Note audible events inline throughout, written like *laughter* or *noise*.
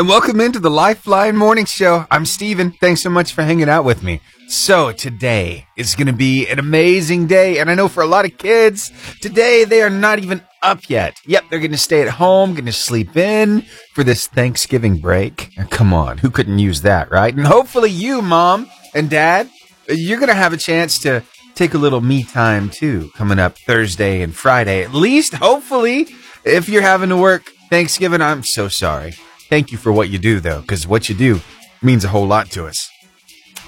and welcome into the Lifeline Morning Show. I'm Steven. Thanks so much for hanging out with me. So today is going to be an amazing day. And I know for a lot of kids, today they are not even up yet. Yep, they're going to stay at home, going to sleep in for this Thanksgiving break. Come on, who couldn't use that, right? And hopefully you, mom and dad, you're going to have a chance to take a little me time too coming up Thursday and Friday. At least, hopefully, if you're having to work Thanksgiving, I'm so sorry. Thank you for what you do, though, because what you do means a whole lot to us.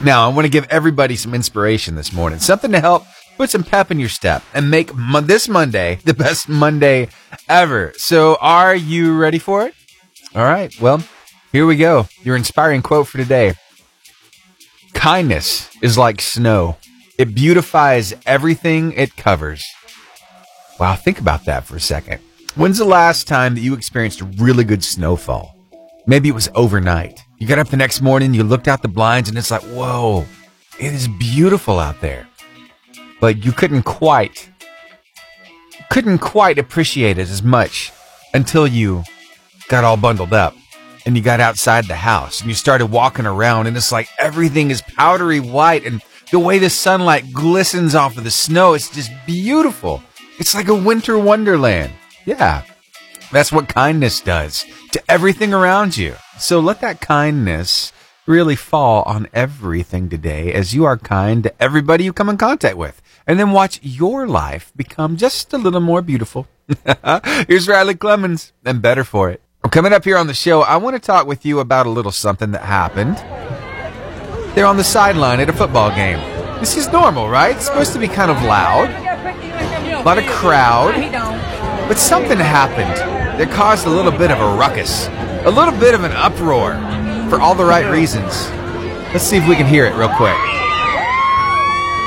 Now, I want to give everybody some inspiration this morning, something to help put some pep in your step and make mo- this Monday the best Monday ever. So, are you ready for it? All right. Well, here we go. Your inspiring quote for today Kindness is like snow, it beautifies everything it covers. Wow, think about that for a second. When's the last time that you experienced a really good snowfall? Maybe it was overnight. You got up the next morning, you looked out the blinds, and it's like, whoa, it is beautiful out there. But you couldn't quite, couldn't quite appreciate it as much until you got all bundled up and you got outside the house and you started walking around, and it's like everything is powdery white, and the way the sunlight glistens off of the snow, it's just beautiful. It's like a winter wonderland. Yeah, that's what kindness does to everything around you. So let that kindness really fall on everything today as you are kind to everybody you come in contact with. And then watch your life become just a little more beautiful. *laughs* Here's Riley Clemmons and better for it. Coming up here on the show, I want to talk with you about a little something that happened. They're on the sideline at a football game. This is normal, right? It's supposed to be kind of loud. A lot of crowd. But something happened that caused a little bit of a ruckus, a little bit of an uproar for all the right reasons. Let's see if we can hear it real quick. *laughs*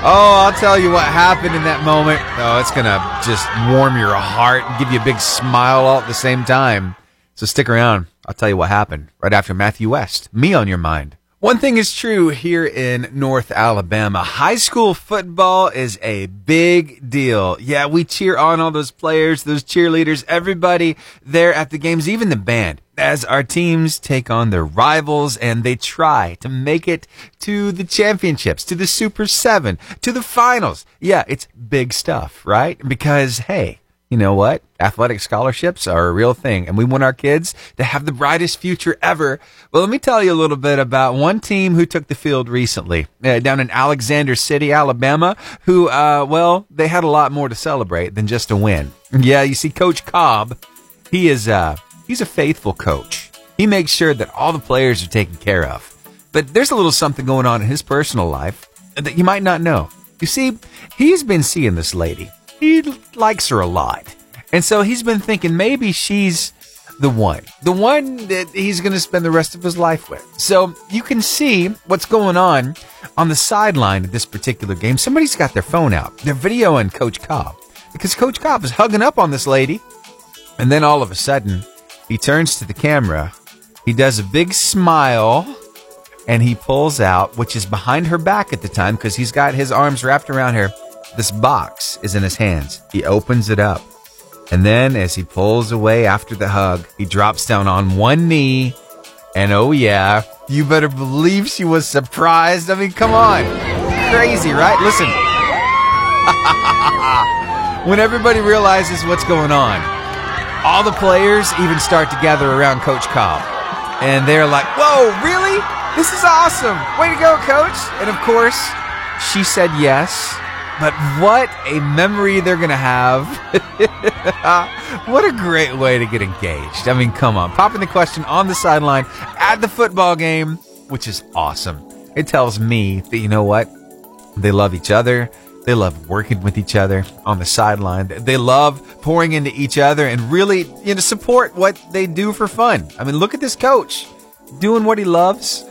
oh, I'll tell you what happened in that moment. Oh, it's going to just warm your heart and give you a big smile all at the same time. So stick around. I'll tell you what happened right after Matthew West. Me on your mind. One thing is true here in North Alabama. High school football is a big deal. Yeah, we cheer on all those players, those cheerleaders, everybody there at the games, even the band, as our teams take on their rivals and they try to make it to the championships, to the Super Seven, to the finals. Yeah, it's big stuff, right? Because, hey, you know what? Athletic scholarships are a real thing, and we want our kids to have the brightest future ever. Well, let me tell you a little bit about one team who took the field recently uh, down in Alexander City, Alabama, who, uh, well, they had a lot more to celebrate than just a win. Yeah, you see, Coach Cobb, he is, uh, he's a faithful coach. He makes sure that all the players are taken care of. But there's a little something going on in his personal life that you might not know. You see, he's been seeing this lady he likes her a lot. And so he's been thinking maybe she's the one, the one that he's going to spend the rest of his life with. So you can see what's going on on the sideline of this particular game. Somebody's got their phone out. They're videoing Coach Cobb because Coach Cobb is hugging up on this lady. And then all of a sudden, he turns to the camera. He does a big smile and he pulls out, which is behind her back at the time because he's got his arms wrapped around her this box is in his hands. He opens it up. And then, as he pulls away after the hug, he drops down on one knee. And oh, yeah, you better believe she was surprised. I mean, come on. Crazy, right? Listen. *laughs* when everybody realizes what's going on, all the players even start to gather around Coach Cobb. And they're like, whoa, really? This is awesome. Way to go, coach. And of course, she said yes. But what a memory they're going to have. *laughs* what a great way to get engaged. I mean, come on. Popping the question on the sideline at the football game, which is awesome. It tells me that, you know what? They love each other. They love working with each other on the sideline. They love pouring into each other and really, you know, support what they do for fun. I mean, look at this coach doing what he loves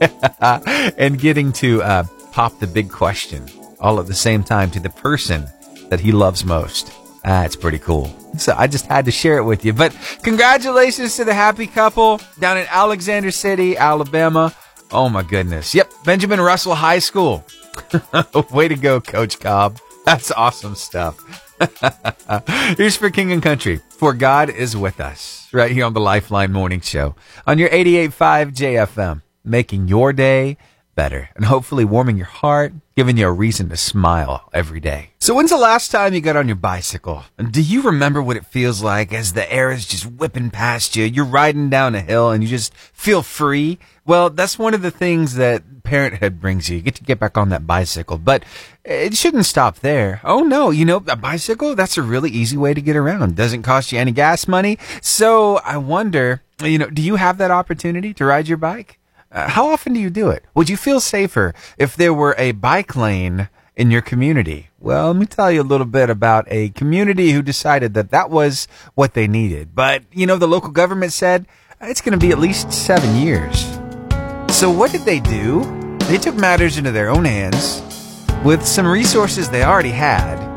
*laughs* and getting to uh, pop the big question all at the same time to the person that he loves most. That's pretty cool. So I just had to share it with you. But congratulations to the happy couple down in Alexander City, Alabama. Oh my goodness. Yep, Benjamin Russell High School. *laughs* Way to go, Coach Cobb. That's awesome stuff. *laughs* Here's for King and Country. For God is with us. Right here on the Lifeline Morning Show. On your 88.5 JFM. Making your day better and hopefully warming your heart, giving you a reason to smile every day. So when's the last time you got on your bicycle? And do you remember what it feels like as the air is just whipping past you? You're riding down a hill and you just feel free. Well, that's one of the things that parenthood brings you. You get to get back on that bicycle, but it shouldn't stop there. Oh no, you know, a bicycle, that's a really easy way to get around. Doesn't cost you any gas money. So I wonder, you know, do you have that opportunity to ride your bike? How often do you do it? Would you feel safer if there were a bike lane in your community? Well, let me tell you a little bit about a community who decided that that was what they needed. But, you know, the local government said it's going to be at least seven years. So what did they do? They took matters into their own hands with some resources they already had.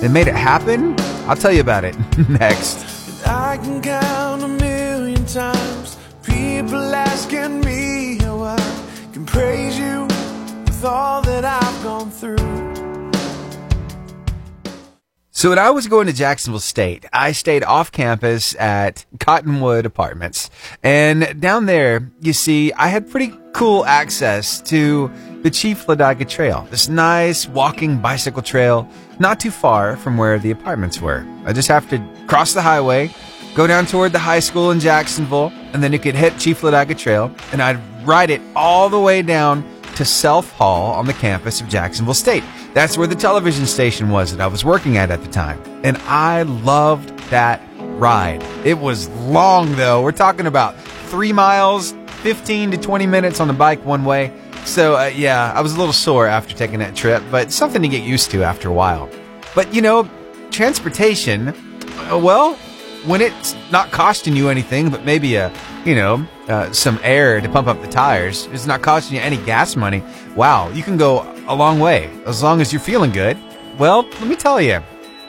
They made it happen. I'll tell you about it *laughs* next. I can count a million times people asking me praise you with all that I've gone through. So when I was going to Jacksonville State, I stayed off campus at Cottonwood Apartments. And down there, you see, I had pretty cool access to the Chief Ladiga Trail, this nice walking bicycle trail, not too far from where the apartments were. I just have to cross the highway, go down toward the high school in Jacksonville, and then you could hit Chief Ladiga Trail, and I'd ride it all the way down to Self Hall on the campus of Jacksonville State. That's where the television station was that I was working at at the time. And I loved that ride. It was long though. We're talking about three miles, 15 to 20 minutes on the bike one way. So, uh, yeah, I was a little sore after taking that trip, but something to get used to after a while. But, you know, transportation, uh, well, when it's not costing you anything, but maybe a, you know, uh, some air to pump up the tires, it's not costing you any gas money. Wow, you can go a long way as long as you're feeling good. Well, let me tell you,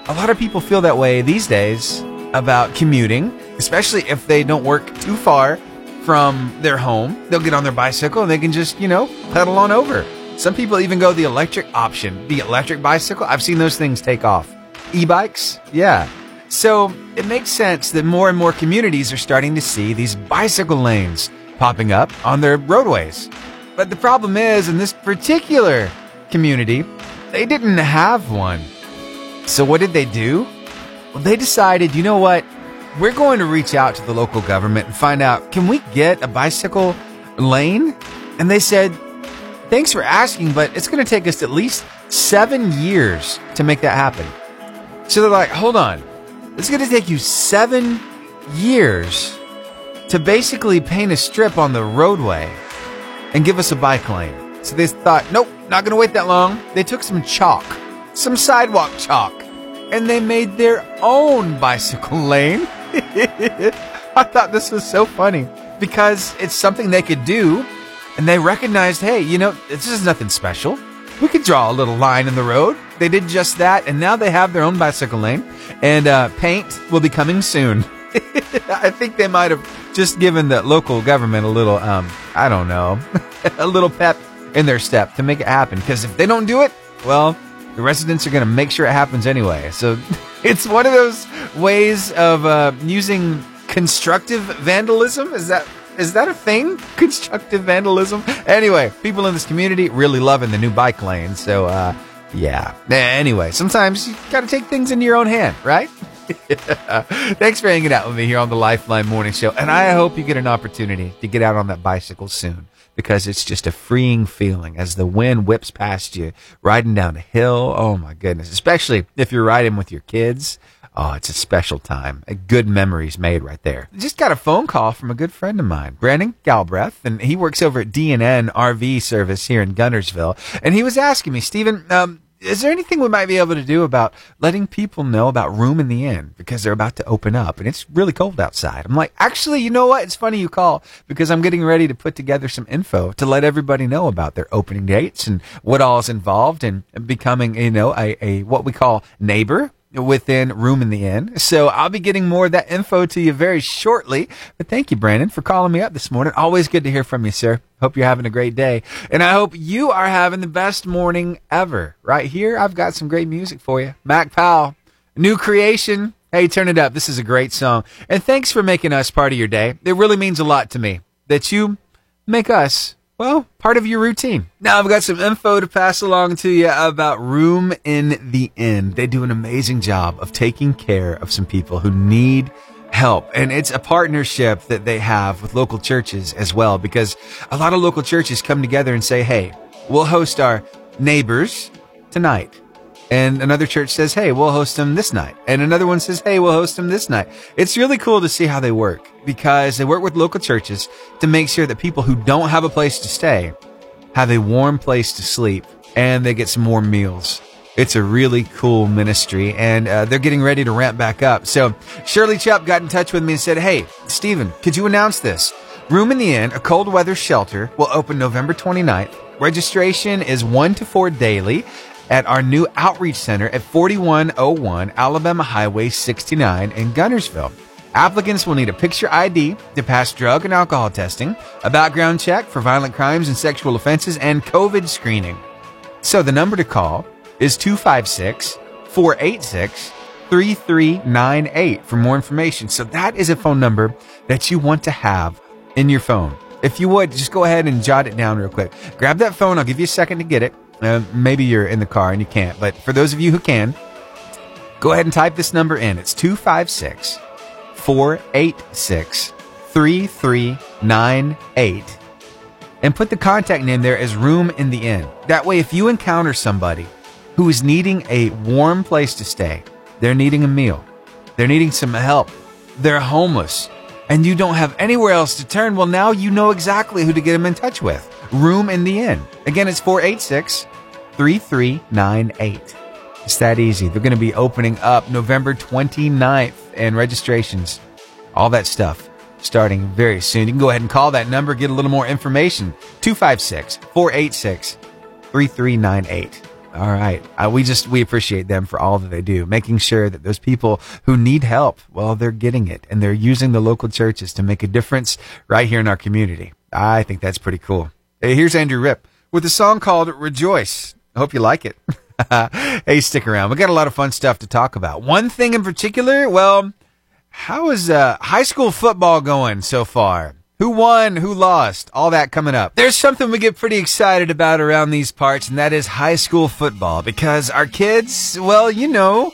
a lot of people feel that way these days about commuting, especially if they don't work too far from their home. They'll get on their bicycle and they can just, you know, pedal on over. Some people even go the electric option, the electric bicycle. I've seen those things take off. E bikes, yeah. So it makes sense that more and more communities are starting to see these bicycle lanes popping up on their roadways. But the problem is, in this particular community, they didn't have one. So what did they do? Well, they decided, you know what? We're going to reach out to the local government and find out, can we get a bicycle lane? And they said, thanks for asking, but it's going to take us at least seven years to make that happen. So they're like, hold on. It's going to take you seven years to basically paint a strip on the roadway and give us a bike lane. So they thought, nope, not going to wait that long. They took some chalk, some sidewalk chalk, and they made their own bicycle *laughs* lane. I thought this was so funny because it's something they could do. And they recognized, hey, you know, this is nothing special. We could draw a little line in the road they did just that, and now they have their own bicycle lane. And uh, paint will be coming soon. *laughs* I think they might have just given the local government a little, um, I don't know, *laughs* a little pep in their step to make it happen. Because if they don't do it, well, the residents are going to make sure it happens anyway. So *laughs* it's one of those ways of uh, using constructive vandalism. Is that is that a thing? *laughs* Constructive vandalism. Anyway, people in this community really loving the new bike lane. So uh, yeah. Anyway, sometimes you got to take things into your own hand, right? *laughs* Thanks for hanging out with me here on the Lifeline Morning Show. And I hope you get an opportunity to get out on that bicycle soon because it's just a freeing feeling as the wind whips past you riding down a hill. Oh my goodness. Especially if you're riding with your kids Oh, it's a special time. A good memories made right there. Just got a phone call from a good friend of mine, Brandon Galbraith, and he works over at DNN RV Service here in Guntersville. And he was asking me, Stephen, um, is there anything we might be able to do about letting people know about room in the inn because they're about to open up and it's really cold outside? I'm like, actually, you know what? It's funny you call because I'm getting ready to put together some info to let everybody know about their opening dates and what all is involved in becoming, you know, a, a what we call neighbor within Room in the Inn. So I'll be getting more of that info to you very shortly. But thank you, Brandon, for calling me up this morning. Always good to hear from you, sir. Hope you're having a great day. And I hope you are having the best morning ever. Right here, I've got some great music for you. Mac Powell, New Creation. Hey, turn it up. This is a great song. And thanks for making us part of your day. It really means a lot to me that you make us, well, part of your routine. Now, I've got some info to pass along to you about Room in the Inn. They do an amazing job of taking care of some people who need help. And it's a partnership that they have with local churches as well, because a lot of local churches come together and say, Hey, we'll host our neighbors tonight. And another church says, Hey, we'll host them this night. And another one says, Hey, we'll host them this night. It's really cool to see how they work because they work with local churches to make sure that people who don't have a place to stay have a warm place to sleep and they get some warm meals. It's a really cool ministry and uh, they're getting ready to ramp back up. So Shirley Chupp got in touch with me and said, Hey, Stephen, could you announce this? Room in the Inn, a cold weather shelter, will open November 29th. Registration is 1 to 4 daily at our new outreach center at 4101 Alabama Highway 69 in Guntersville. Applicants will need a picture ID to pass drug and alcohol testing, a background check for violent crimes and sexual offenses, and COVID screening. So the number to call is 256 486 3398 for more information. So that is a phone number that you want to have in your phone. If you would, just go ahead and jot it down real quick. Grab that phone. I'll give you a second to get it. Uh, maybe you're in the car and you can't, but for those of you who can, go ahead and type this number in. It's 256 486 3398 and put the contact name there as Room in the Inn. That way, if you encounter somebody who is needing a warm place to stay, they're needing a meal, they're needing some help, they're homeless, and you don't have anywhere else to turn, well, now you know exactly who to get them in touch with. Room in the Inn. Again, it's 486 3398. It's that easy. They're going to be opening up November 29th and registrations, all that stuff starting very soon. You can go ahead and call that number, get a little more information. 256 486 3398. All right. Uh, we just, we appreciate them for all that they do, making sure that those people who need help, well, they're getting it and they're using the local churches to make a difference right here in our community. I think that's pretty cool. Hey, here's Andrew Ripp with a song called Rejoice. I hope you like it. *laughs* hey, stick around. We got a lot of fun stuff to talk about. One thing in particular, well, how is uh, high school football going so far? Who won? Who lost? All that coming up. There's something we get pretty excited about around these parts, and that is high school football because our kids, well, you know,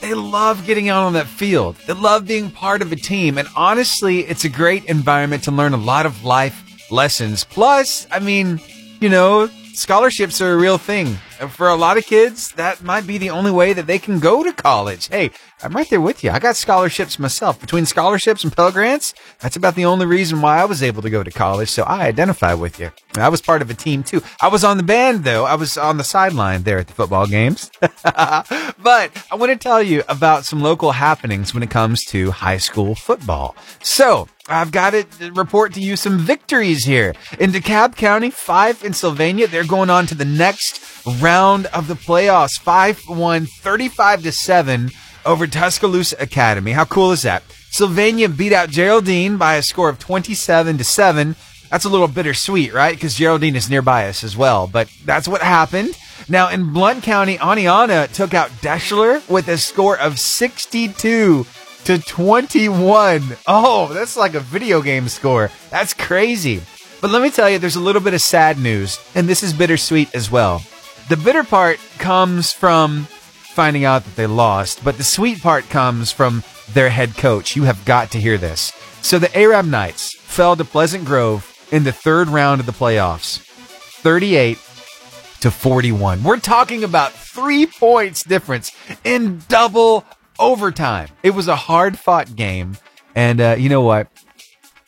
they love getting out on that field. They love being part of a team. And honestly, it's a great environment to learn a lot of life lessons. Plus, I mean, you know, scholarships are a real thing. For a lot of kids, that might be the only way that they can go to college. Hey, I'm right there with you. I got scholarships myself. Between scholarships and Pell Grants, that's about the only reason why I was able to go to college. So I identify with you. I was part of a team too. I was on the band though. I was on the sideline there at the football games. *laughs* but I want to tell you about some local happenings when it comes to high school football. So I've got to report to you some victories here. In DeKalb County, Fyffe in Sylvania. They're going on to the next round of the playoffs. 5 1, 35 to 7 over Tuscaloosa Academy. How cool is that? Sylvania beat out Geraldine by a score of 27 to 7. That's a little bittersweet, right? Because Geraldine is nearby us as well. But that's what happened. Now in Blunt County, Oneonta took out Deshler with a score of 62 to 21. Oh, that's like a video game score. That's crazy. But let me tell you, there's a little bit of sad news, and this is bittersweet as well. The bitter part comes from finding out that they lost, but the sweet part comes from their head coach. You have got to hear this. So the Arab Knights fell to Pleasant Grove in the third round of the playoffs, 38 to 41. We're talking about three points difference in double overtime. It was a hard fought game. And uh, you know what?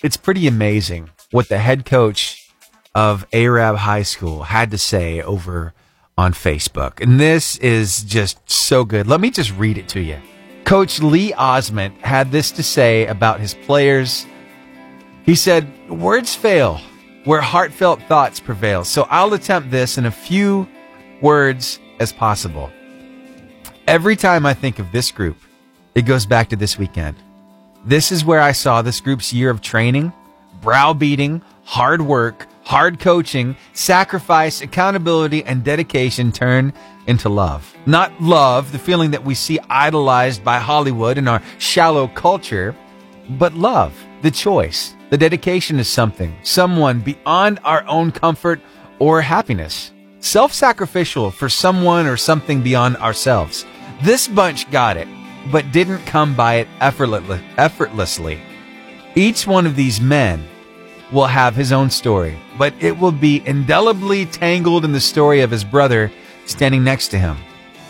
It's pretty amazing what the head coach of Arab High School had to say over on Facebook. And this is just so good. Let me just read it to you. Coach Lee Osment had this to say about his players. He said, Words fail where heartfelt thoughts prevail. So I'll attempt this in a few words as possible. Every time I think of this group, it goes back to this weekend. This is where I saw this group's year of training, browbeating, hard work, hard coaching, sacrifice, accountability, and dedication turn into love. Not love, the feeling that we see idolized by Hollywood and our shallow culture, but love, the choice, the dedication to something, someone beyond our own comfort or happiness. Self sacrificial for someone or something beyond ourselves. This bunch got it, but didn't come by it effortlessly. Each one of these men will have his own story, but it will be indelibly tangled in the story of his brother standing next to him.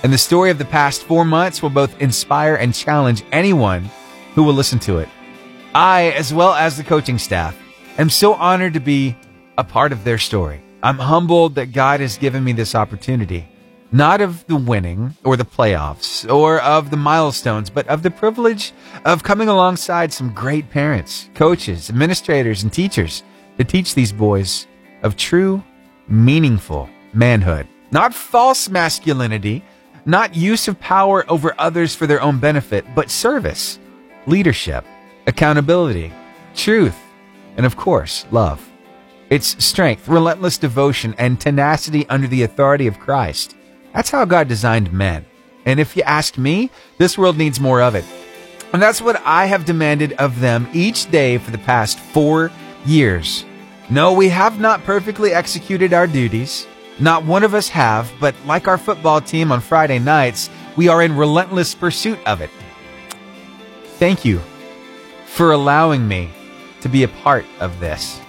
And the story of the past four months will both inspire and challenge anyone who will listen to it. I, as well as the coaching staff, am so honored to be a part of their story. I'm humbled that God has given me this opportunity not of the winning or the playoffs or of the milestones, but of the privilege of coming alongside some great parents, coaches, administrators, and teachers to teach these boys of true, meaningful manhood. Not false masculinity, not use of power over others for their own benefit, but service, leadership, accountability, truth, and of course, love. It's strength, relentless devotion, and tenacity under the authority of Christ. That's how God designed men. And if you ask me, this world needs more of it. And that's what I have demanded of them each day for the past four years. No, we have not perfectly executed our duties. Not one of us have, but like our football team on Friday nights, we are in relentless pursuit of it. Thank you for allowing me to be a part of this.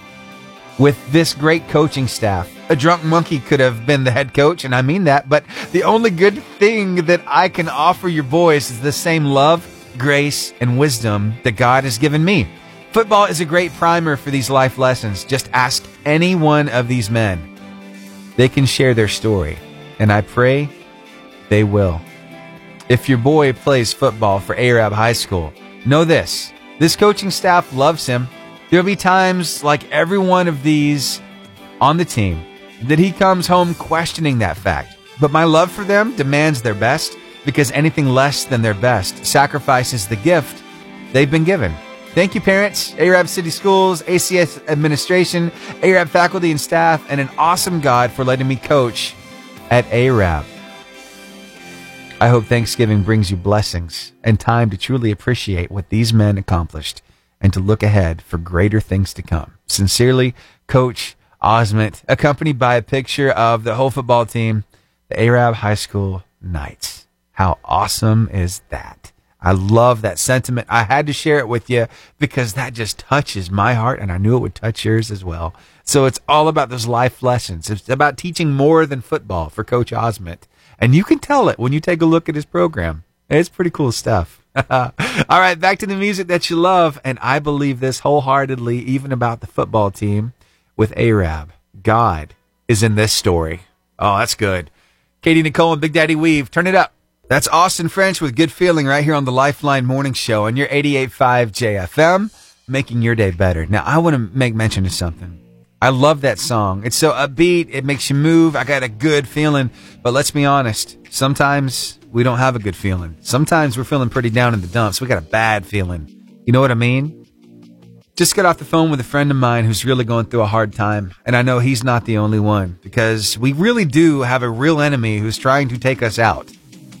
With this great coaching staff, a drunk monkey could have been the head coach, and I mean that, but the only good thing that I can offer your boys is the same love, grace, and wisdom that God has given me. Football is a great primer for these life lessons. Just ask any one of these men. They can share their story, and I pray they will. If your boy plays football for Arab High School, know this. This coaching staff loves him. There'll be times like every one of these on the team that he comes home questioning that fact. But my love for them demands their best because anything less than their best sacrifices the gift they've been given. Thank you, parents, Arab City Schools, ACS administration, Arab faculty and staff, and an awesome God for letting me coach at Arab. I hope Thanksgiving brings you blessings and time to truly appreciate what these men accomplished and to look ahead for greater things to come. Sincerely, Coach Osment, accompanied by a picture of the whole football team, the Arab High School Knights. How awesome is that? I love that sentiment. I had to share it with you because that just touches my heart and I knew it would touch yours as well. So it's all about those life lessons. It's about teaching more than football for Coach Osment. And you can tell it when you take a look at his program. It's pretty cool stuff. *laughs* all right, back to the music that you love. And I believe this wholeheartedly, even about the football team with Arab. God is in this story. Oh, that's good. Katy Nichole and Big Daddy Weave, turn it up. That's Austin French with Good Feeling right here on the Lifeline Morning Show on your 88.5 JFM, making your day better. Now, I want to make mention of something. I love that song. It's so upbeat. It makes you move. I got a good feeling. But let's be honest. Sometimes we don't have a good feeling. Sometimes we're feeling pretty down in the dumps. We got a bad feeling. You know what I mean? Just got off the phone with a friend of mine who's really going through a hard time. And I know he's not the only one because we really do have a real enemy who's trying to take us out.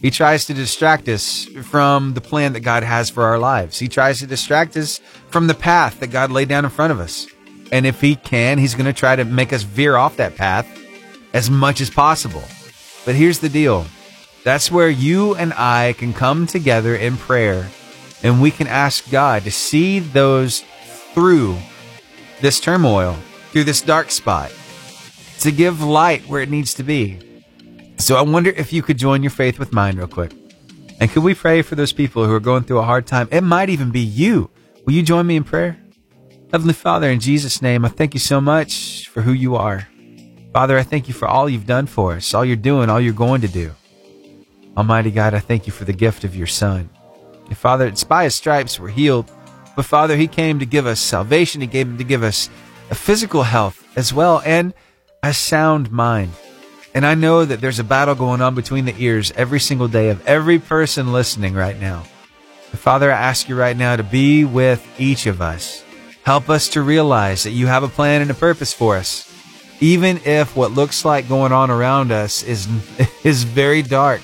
He tries to distract us from the plan that God has for our lives. He tries to distract us from the path that God laid down in front of us. And if he can, he's going to try to make us veer off that path as much as possible. But here's the deal. That's where you and I can come together in prayer and we can ask God to see those through this turmoil, through this dark spot, to give light where it needs to be. So I wonder if you could join your faith with mine real quick. And could we pray for those people who are going through a hard time? It might even be you. Will you join me in prayer? Heavenly Father, in Jesus' name, I thank you so much for who you are. Father, I thank you for all you've done for us, all you're doing, all you're going to do. Almighty God, I thank you for the gift of your Son. And Father, it's by his stripes we're healed. But Father, He came to give us salvation. He came to give us a physical health as well and a sound mind. And I know that there's a battle going on between the ears every single day of every person listening right now. But Father, I ask you right now to be with each of us. Help us to realize that you have a plan and a purpose for us. Even if what looks like going on around us is, *laughs* is very dark,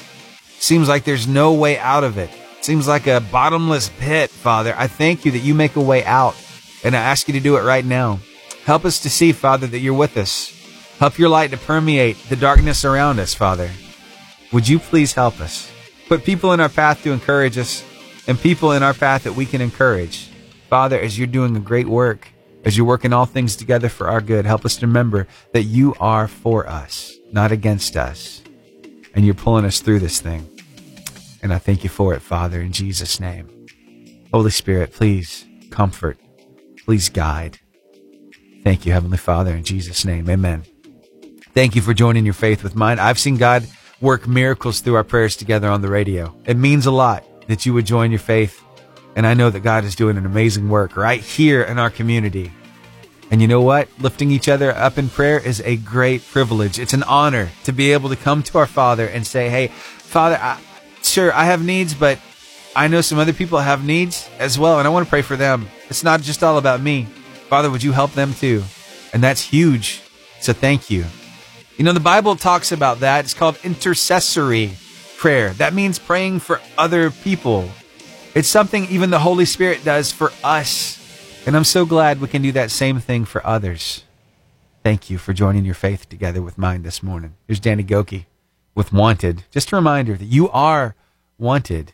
seems like there's no way out of it, seems like a bottomless pit, Father, I thank you that you make a way out. And I ask you to do it right now. Help us to see, Father, that you're with us. Help your light to permeate the darkness around us, Father. Would you please help us? Put people in our path to encourage us and people in our path that we can encourage. Father, as you're doing a great work, as you're working all things together for our good, help us to remember that you are for us, not against us. And you're pulling us through this thing. And I thank you for it, Father, in Jesus' name. Holy Spirit, please comfort, please guide. Thank you, Heavenly Father, in Jesus' name. Amen. Thank you for joining your faith with mine. I've seen God work miracles through our prayers together on the radio. It means a lot that you would join your faith. And I know that God is doing an amazing work right here in our community. And you know what? Lifting each other up in prayer is a great privilege. It's an honor to be able to come to our Father and say, Hey, Father, I, sure, I have needs, but I know some other people have needs as well. And I want to pray for them. It's not just all about me. Father, would you help them too? And that's huge. So thank you. You know, the Bible talks about that. It's called intercessory prayer. That means praying for other people. It's something even the Holy Spirit does for us. And I'm so glad we can do that same thing for others. Thank you for joining your faith together with mine this morning. Here's Danny Gokey with Wanted. Just a reminder that you are wanted.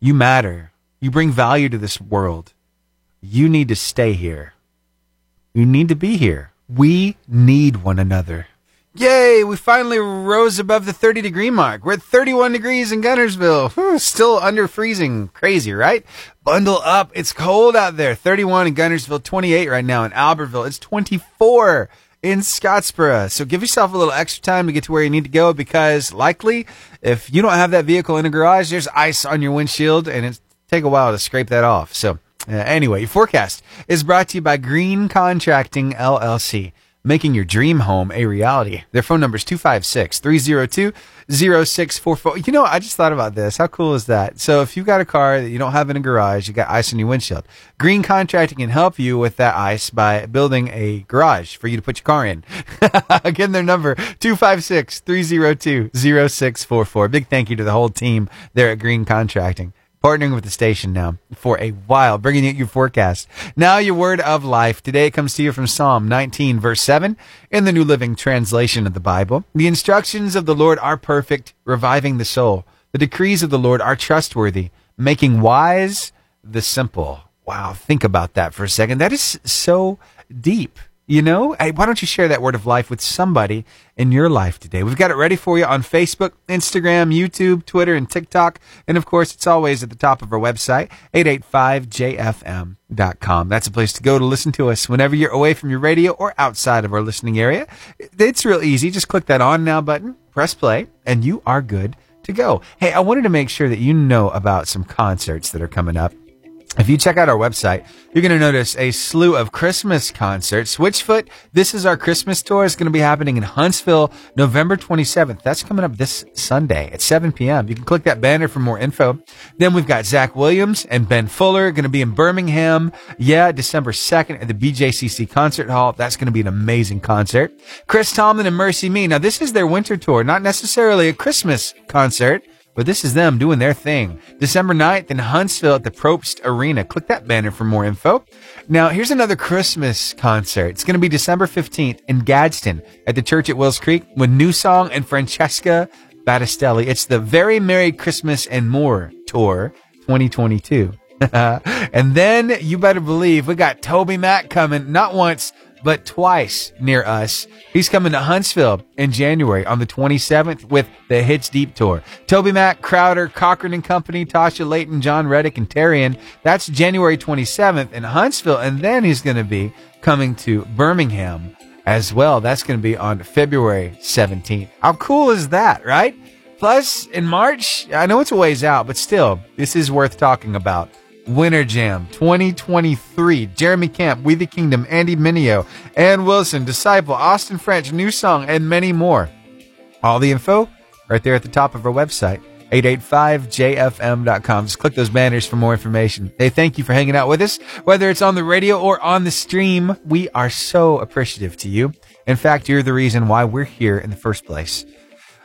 You matter. You bring value to this world. You need to stay here. You need to be here. We need one another. Yay, we finally rose above the 30 degree mark. We're at 31 degrees in Guntersville. Hmm, still under freezing. Crazy, right? Bundle up. It's cold out there. 31 in Guntersville, 28 right now in Albertville. It's 24 in Scottsboro. So give yourself a little extra time to get to where you need to go because likely if you don't have that vehicle in a garage, there's ice on your windshield and it take a while to scrape that off. So uh, anyway, your forecast is brought to you by Green Contracting LLC making your dream home a reality. Their phone number is 256 302 0644. You know, I just thought about this. How cool is that? So, if you've got a car that you don't have in a garage, you got ice on your windshield, Green Contracting can help you with that ice by building a garage for you to put your car in. *laughs* Again, their number 256 302 0644. Big thank you to the whole team there at Green Contracting partnering with the station now for a while, bringing you your forecast. Now, your word of life. Today comes to you from Psalm 19, verse 7, in the New Living Translation of the Bible. The instructions of the Lord are perfect, reviving the soul. The decrees of the Lord are trustworthy, making wise the simple. Wow, think about that for a second. That is so deep. You know, why don't you share that word of life with somebody in your life today? We've got it ready for you on Facebook, Instagram, YouTube, Twitter, and TikTok. And of course, it's always at the top of our website, 885jfm.com. That's a place to go to listen to us whenever you're away from your radio or outside of our listening area. It's real easy. Just click that on now button, press play, and you are good to go. Hey, I wanted to make sure that you know about some concerts that are coming up. If you check out our website, you're going to notice a slew of Christmas concerts. Switchfoot, this is our Christmas tour. It's going to be happening in Huntsville, November 27th. That's coming up this Sunday at 7 p.m. You can click that banner for more info. Then we've got Zach Williams and Ben Fuller going to be in Birmingham. Yeah, December 2nd at the BJCC Concert Hall. That's going to be an amazing concert. Chris Tomlin and MercyMe. Now, this is their winter tour, not necessarily a Christmas concert but this is them doing their thing. December 9th in Huntsville at the Propst Arena. Click that banner for more info. Now, here's another Christmas concert. It's going to be December 15th in Gadsden at the church at Wills Creek with NewSong and Francesca Battistelli. It's the Very Merry Christmas and More Tour 2022. *laughs* and then you better believe we got TobyMac coming not once, but twice near us. He's coming to Huntsville in January on the 27th with the Hits Deep Tour. TobyMac, Crowder, Cochren and Company, Tasha Layton, John Reddick, and Terian. That's January 27th in Huntsville. And then he's going to be coming to Birmingham as well. That's going to be on February 17th. How cool is that, right? Plus, in March, I know it's a ways out, but still, this is worth talking about. Winter Jam 2023. Jeremy Camp, We the Kingdom, Andy Mineo, Anne Wilson, Disciple, Austin French, NewSong, and many more. All the info right there at the top of our website, 885jfm.com. Just click those banners for more information. Hey, thank you for hanging out with us. Whether it's on the radio or on the stream, we are so appreciative to you. In fact, you're the reason why we're here in the first place.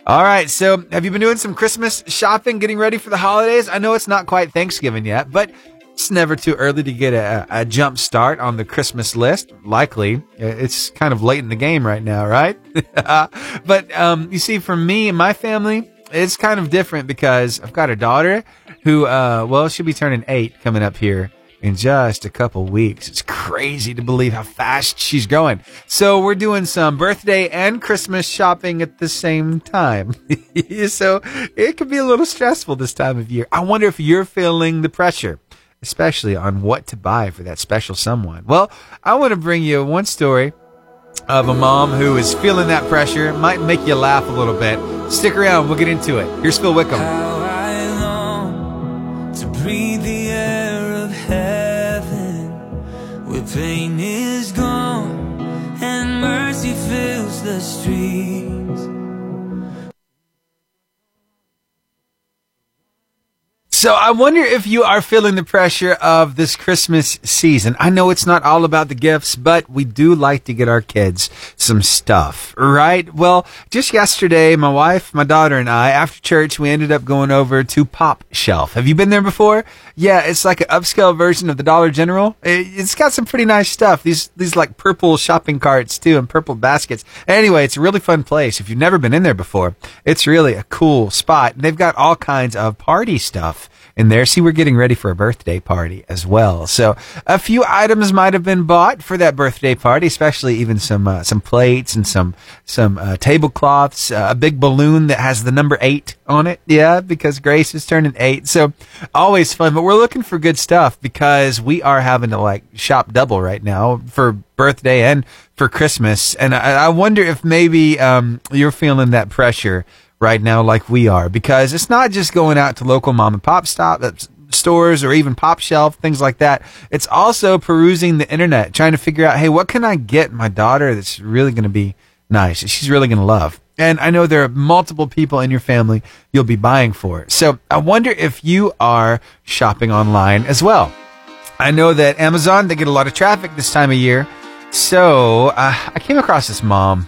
All right. So have you been doing some Christmas shopping, getting ready for the holidays? I know it's not quite Thanksgiving yet, but it's never too early to get a, a jump start on the Christmas list. Likely, it's kind of late in the game right now, right? *laughs* but um, you see, for me and my family, it's kind of different because I've got a daughter who, uh, well, she'll be turning eight coming up here in just a couple weeks. It's crazy to believe how fast she's going. So we're doing some birthday and Christmas shopping at the same time. *laughs* so it can be a little stressful this time of year. I wonder if you're feeling the pressure, especially on what to buy for that special someone. Well, I want to bring you one story of a mom who is feeling that pressure. It might make you laugh a little bit. Stick around. We'll get into it. Here's Phil Wickham. pain is gone and mercy fills the streets. So I wonder if you are feeling the pressure of this Christmas season. I know it's not all about the gifts, but we do like to get our kids some stuff, right? Well, just yesterday, my wife, my daughter, and I, after church, we ended up going over to Pop Shelf. Have you been there before? Yeah, it's like an upscale version of the Dollar General. It's got some pretty nice stuff. These these like purple shopping carts too, and purple baskets. Anyway, it's a really fun place. If you've never been in there before, it's really a cool spot. They've got all kinds of party stuff in there. See, we're getting ready for a birthday party as well. So a few items might have been bought for that birthday party, especially even some uh, some plates and some some uh, tablecloths, uh, a big balloon that has the number eight on it. Yeah, because Grace is turning eight. So always fun. But we're looking for good stuff because we are having to like shop double right now for birthday and for Christmas. And I, I wonder if maybe um, you're feeling that pressure right now like we are. Because it's not just going out to local mom and pop stop uh, stores or even pop shelf things like that. It's also perusing the internet trying to figure out hey what can i get my daughter that's really going to be nice she's really going to love? And i know there are multiple people in your family you'll be buying for. So i wonder if you are shopping online as well. I know that amazon they get a lot of traffic this time of year. So uh, i came across this mom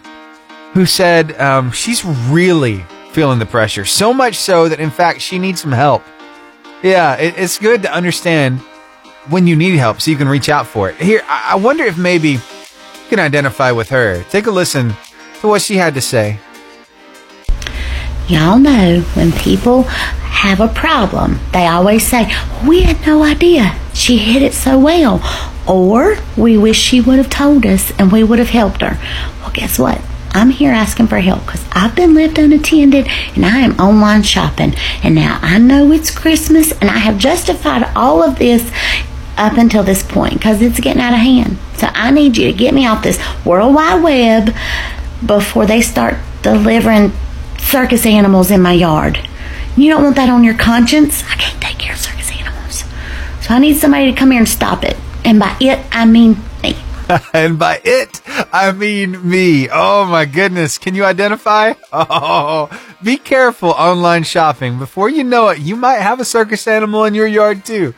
who said um, she's really feeling the pressure. So much so that, in fact, she needs some help. Yeah, it, it's good to understand when you need help so you can reach out for it. Here, I, I wonder if maybe you can identify with her. Take a listen to what she had to say. Y'all know when people have a problem, they always say, We had no idea. She hit it so well. Or we wish she would have told us and we would have helped her. Well, guess what? I'm here asking for help because I've been left unattended and I am online shopping. And now I know it's Christmas and I have justified all of this up until this point because it's getting out of hand. So I need you to get me off this World Wide Web before they start delivering circus animals in my yard. You don't want that on your conscience. I can't take care of circus animals. So I need somebody to come here and stop it. And by it, I mean me. *laughs* and by it, I mean me. Oh my goodness. Can you identify? *laughs* Oh, be careful online shopping. Before you know it, you might have a circus animal in your yard too.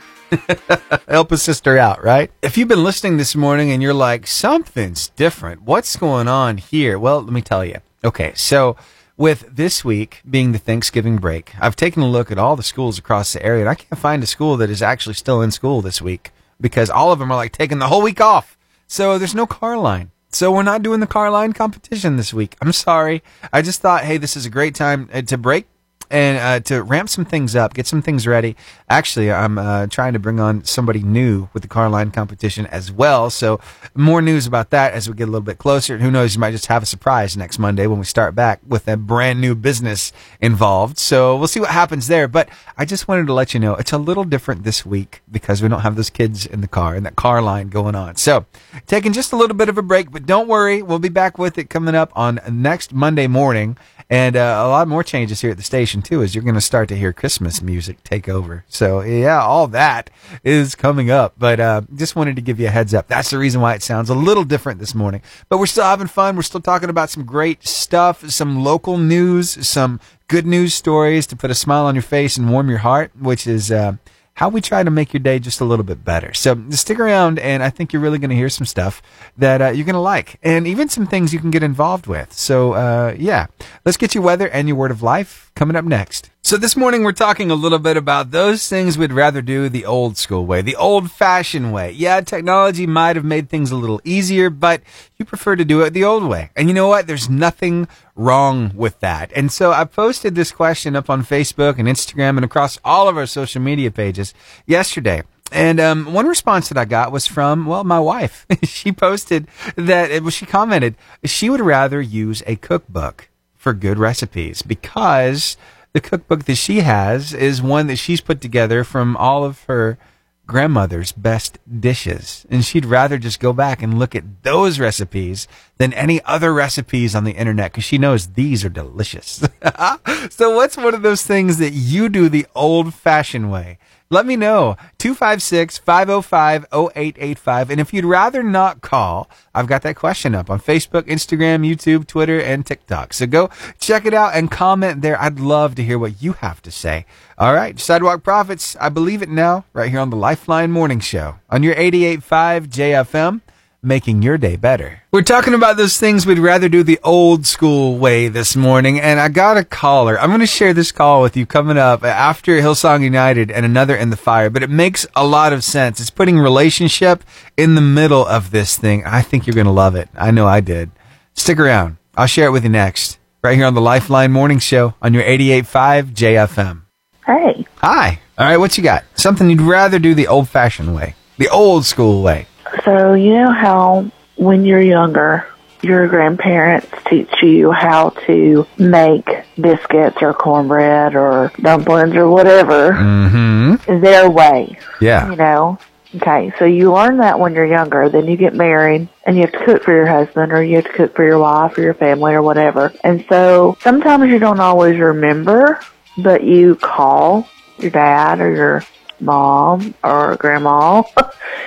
*laughs* Help a sister out, right? If you've been listening this morning and you're like, something's different, what's going on here? Well, let me tell you. Okay, so with this week being the Thanksgiving break, I've taken a look at all the schools across the area and I can't find a school that is actually still in school this week because all of them are like taking the whole week off. So there's no car line. So we're not doing the car line competition this week. I'm sorry. I just thought, hey, this is a great time uh, to break and uh, to ramp some things up, get some things ready. Actually, I'm uh, trying to bring on somebody new with the car line competition as well. So more news about that as we get a little bit closer. And Who knows? You might just have a surprise next Monday when we start back with a brand new business involved. So we'll see what happens there. But I just wanted to let you know it's a little different this week because we don't have those kids in the car and that car line going on. So taking just a little bit of a break, but don't worry, we'll be back with it coming up on next Monday morning And uh, a lot more changes here at the station, too, as you're going to start to hear Christmas music take over. So, yeah, all that is coming up. But uh, just wanted to give you a heads up. That's the reason why it sounds a little different this morning. But we're still having fun. We're still talking about some great stuff, some local news, some good news stories to put a smile on your face and warm your heart, which is. Uh, how we try to make your day just a little bit better. So stick around, and I think you're really going to hear some stuff that uh, you're going to like, and even some things you can get involved with. So, uh, yeah, let's get your weather and your word of life coming up next. So this morning we're talking a little bit about those things we'd rather do the old school way, the old fashioned way. Yeah, technology might have made things a little easier, but you prefer to do it the old way. And you know what? There's nothing wrong with that. And so I posted this question up on Facebook and Instagram and across all of our social media pages yesterday. And um, one response that I got was from, well, my wife. *laughs* she posted that, well, she commented, she would rather use a cookbook for good recipes because the cookbook that she has is one that she's put together from all of her grandmother's best dishes. And she'd rather just go back and look at those recipes than any other recipes on the internet because she knows these are delicious. *laughs* so, what's one of those things that you do the old fashioned way? Let me know. 256 505 0885. And if you'd rather not call, I've got that question up on Facebook, Instagram, YouTube, Twitter, and TikTok. So go check it out and comment there. I'd love to hear what you have to say. All right. Sidewalk Prophets, I believe it now, right here on the Lifeline Morning Show on your 88.5 JFM making your day better. We're talking about those things we'd rather do the old school way this morning, and I got a caller. I'm going to share this call with you coming up after Hillsong United and another in the fire, but it makes a lot of sense. It's putting relationship in the middle of this thing. I think you're going to love it. I know I did. Stick around. I'll share it with you next, right here on the Lifeline Morning Show on your 88.5 JFM. Hey. Hi. All right, what you got? Something you'd rather do the old fashioned way, the old school way. So, you know how when you're younger, your grandparents teach you how to make biscuits or cornbread or dumplings or whatever Mm-hmm. their way, Yeah. you know? Okay, so you learn that when you're younger, then you get married and you have to cook for your husband or you have to cook for your wife or your family or whatever. And so sometimes you don't always remember, but you call your dad or your mom or grandma *laughs*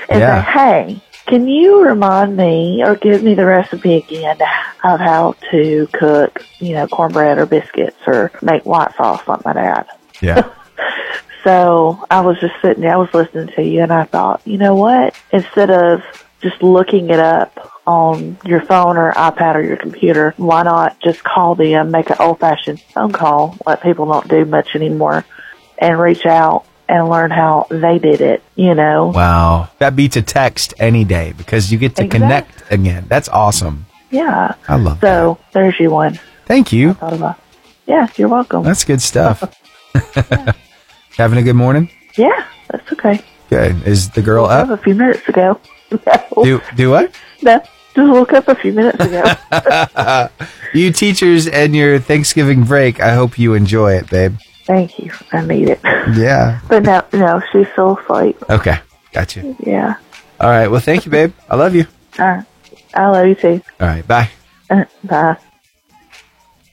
and Yeah. say, hey, can you remind me or give me the recipe again of how to cook, you know, cornbread or biscuits or make white sauce like my dad? Yeah. *laughs* So I was just sitting there, I was listening to you, and I thought, you know what? Instead of just looking it up on your phone or iPad or your computer, why not just call them, make an old fashioned phone call, like people don't do much anymore, and reach out and learn how they did it, you know? Wow. That beats a text any day because you get to Exactly. connect again. That's awesome. Yeah. I love So there's you one. Thank you. Yeah, you're welcome. That's good stuff. *laughs* *laughs* Having a good morning? yeah, that's okay. Good. Is the girl up up? a few minutes ago. *laughs* No, Do do what? no, just woke up a few minutes ago. You teachers and your Thanksgiving break, I hope you enjoy it, babe. Thank you. I need it. Yeah. *laughs* But no, no, she's still asleep. Okay. Gotcha. Yeah. All right. Well, thank you, babe. I love you. All right. I love you too. All right. Bye. Uh, bye.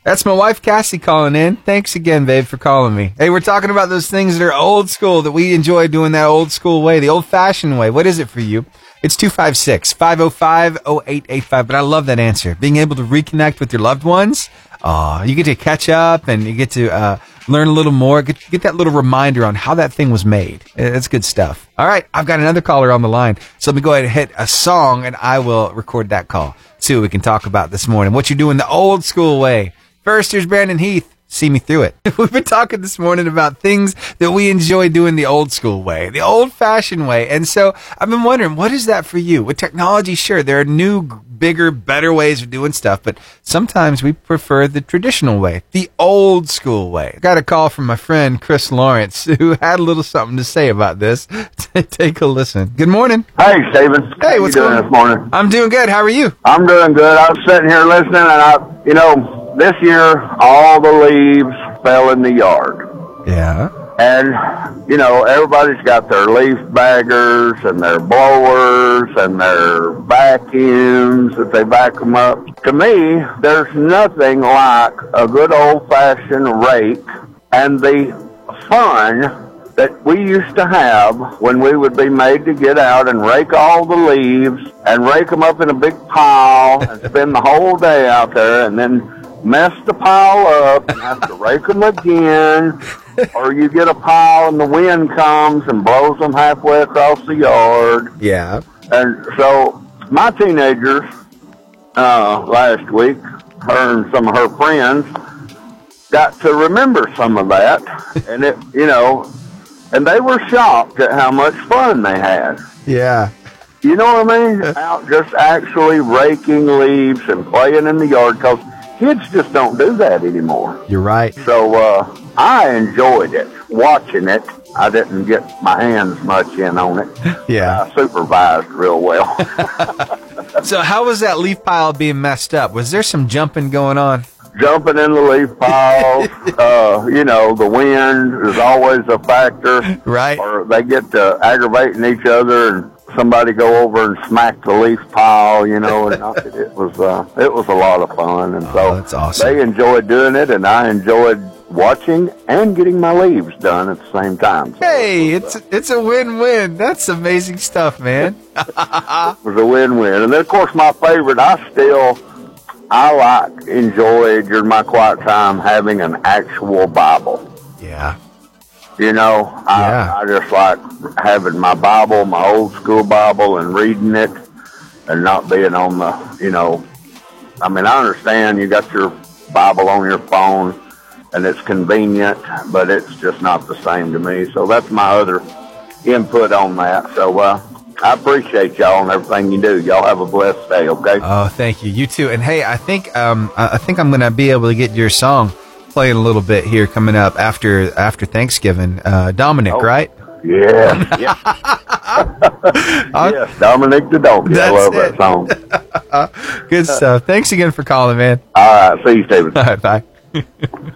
That's my wife Cassie calling in. Thanks again, babe, for calling me. Hey, we're talking about those things that are old school that we enjoy doing that old school way, the old fashioned way. What is it for you? It's 256 505 0885. But I love that answer. Being able to reconnect with your loved ones. Oh, you get to catch up and you get to uh, learn a little more. Get, get that little reminder on how that thing was made. Uh, That's good stuff. All right. I've got another caller on the line. So let me go ahead and hit a song and I will record that call. See what we can talk about this morning. What you're doing the old school way. First, here's Brandon Heath. See me through it. *laughs* We've been talking this morning about things that we enjoy doing the old school way, the old fashioned way. And so I've been wondering, what is that for you? With technology, sure, there are new, bigger, better ways of doing stuff, but sometimes we prefer the traditional way, the old school way. I got a call from my friend Chris Lawrence *laughs* who had a little something to say about this. *laughs* Take a listen. Good morning. Hey, Stephen. Hey, what's going this morning? I'm doing good. How are you? I'm doing good. I was sitting here listening, and I, you know, this year all the leaves fell in the yard. Yeah. And, you know, everybody's got their leaf baggers and their blowers and their vacuums that they vacuum up. To me, there's nothing like a good old fashioned rake and the fun that we used to have when we would be made to get out and rake all the leaves and rake them up in a big pile and *laughs* spend the whole day out there and then mess the pile up and have to rake them again. *laughs* or you get a pile and the wind comes and blows them halfway across the yard. Yeah. And so my teenagers, uh, last week, her and some of her friends, got to remember some of that. *laughs* and it, you know, and they were shocked at how much fun they had. Yeah. You know what I mean? Out just actually raking leaves and playing in the yard because kids just don't do that anymore. You're right. So uh, I enjoyed it, watching it. I didn't get my hands much in on it. *laughs* Yeah. I supervised real well. *laughs* *laughs* So how was that leaf pile being messed up? Was there some jumping going on? Jumping in the leaf piles, uh, you know, the wind is always a factor. Right. Or they get to aggravating each other and somebody go over and smack the leaf pile, you know, and it. It was uh, it was a lot of fun, and so Oh, that's awesome. they enjoyed doing it, and I enjoyed watching and getting my leaves done at the same time. So Hey, it's it's a win-win. That's amazing stuff, man. *laughs* it was a win-win. And then, of course, my favorite, I still I like enjoy during my quiet time having an actual Bible. Yeah. You know, I, Yeah. I just like having my Bible, my old school Bible, and reading it, and not being on the, you know, I mean, I understand you got your Bible on your phone, and it's convenient, but it's just not the same to me. So that's my other input on that. So uh, I appreciate y'all and everything you do. Y'all have a blessed day. Okay. Oh, thank you. You too. And hey, I think um I I think I'm gonna be able to get your song playing a little bit here coming up after after Thanksgiving. Uh, Dominic, Oh. right? Yeah. yeah. *laughs* *laughs* yes, Dominic the Donkey. I love it. that song. *laughs* Good stuff. Thanks again for calling, man. All right. See you, Stephen. All right, bye.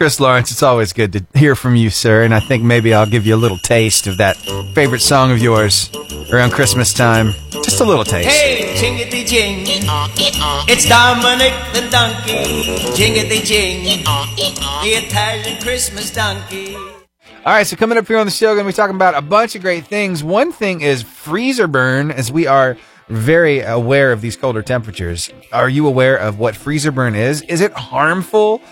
Chris Lawrence, it's always good to hear from you, sir. And I think maybe I'll give you a little taste of that favorite song of yours around Christmas time. Just a little taste. Hey, jingity jing. It's Dominic the donkey. Jingity jing. The Italian Christmas donkey. All right, so coming up here on the show, going to be talking about a bunch of great things. One thing is freezer burn, as we are very aware of these colder temperatures. Are you aware of what freezer burn is? Is it harmful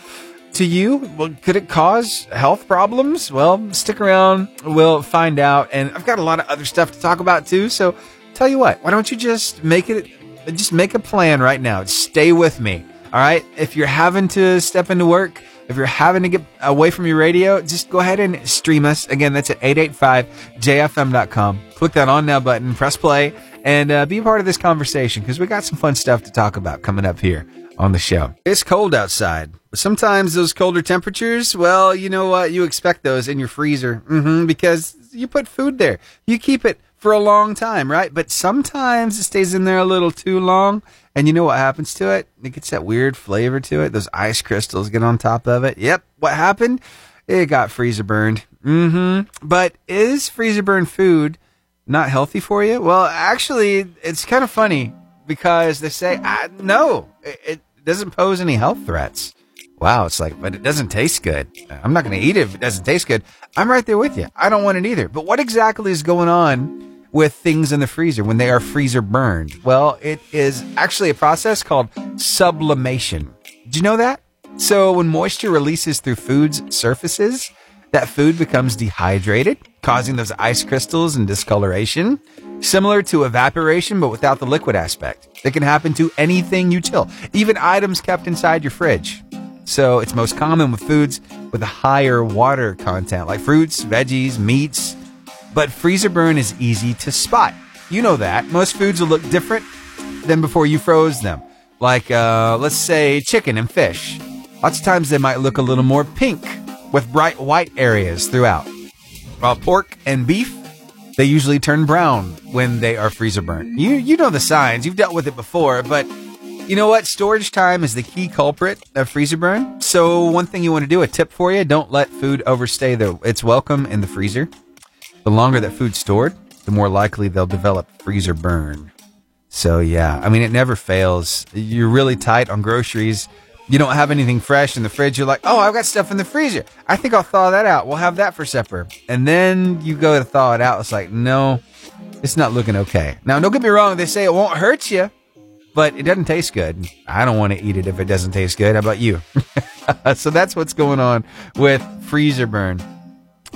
to you? Well, could it cause health problems? Well, stick around. We'll find out. And I've got a lot of other stuff to talk about too. So tell you what, why don't you just make it, just make a plan right now. Stay with me. All right. If you're having to step into work, if you're having to get away from your radio, just go ahead and stream us. Again, that's at 885jfm.com. Click that on now button, press play, and uh, be a part of this conversation because we got some fun stuff to talk about coming up here on the show. It's cold outside. Sometimes those colder temperatures, well, you know what? You expect those in your freezer hmm because you put food there. You keep it for a long time, right? But sometimes it stays in there a little too long. And you know what happens to it? It gets that weird flavor to it. Those ice crystals get on top of it. Yep. What happened? It got freezer burned. Mm-hmm. But is freezer burned food not healthy for you? Well, actually, it's kind of funny because they say, ah, no, it doesn't pose any health threats. Wow, it's like, but it doesn't taste good. I'm not going to eat it if it doesn't taste good. I'm right there with you. I don't want it either. But what exactly is going on with things in the freezer when they are freezer burned? Well, it is actually a process called sublimation. Did you know that? So when moisture releases through food's surfaces, that food becomes dehydrated, causing those ice crystals and discoloration, similar to evaporation, but without the liquid aspect. It can happen to anything you chill, even items kept inside your fridge. So it's most common with foods with a higher water content, like fruits, veggies, meats. But freezer burn is easy to spot. You know that. Most foods will look different than before you froze them. Like, uh, let's say chicken and fish. Lots of times they might look a little more pink with bright white areas throughout. While pork and beef, they usually turn brown when they are freezer burnt. You, you know the signs. You've dealt with it before, but You know what? Storage time is the key culprit of freezer burn. So one thing you want to do, a tip for you, don't let food overstay the, its welcome in the freezer. The longer that food's stored, the more likely they'll develop freezer burn. So yeah, I mean, it never fails. You're really tight on groceries. You don't have anything fresh in the fridge. You're like, oh, I've got stuff in the freezer. I think I'll thaw that out. We'll have that for supper. And then you go to thaw it out. It's like, no, it's not looking okay. Now, don't get me wrong. They say it won't hurt you, but it doesn't taste good. I don't want to eat it if it doesn't taste good. How about you? *laughs* so that's what's going on with freezer burn.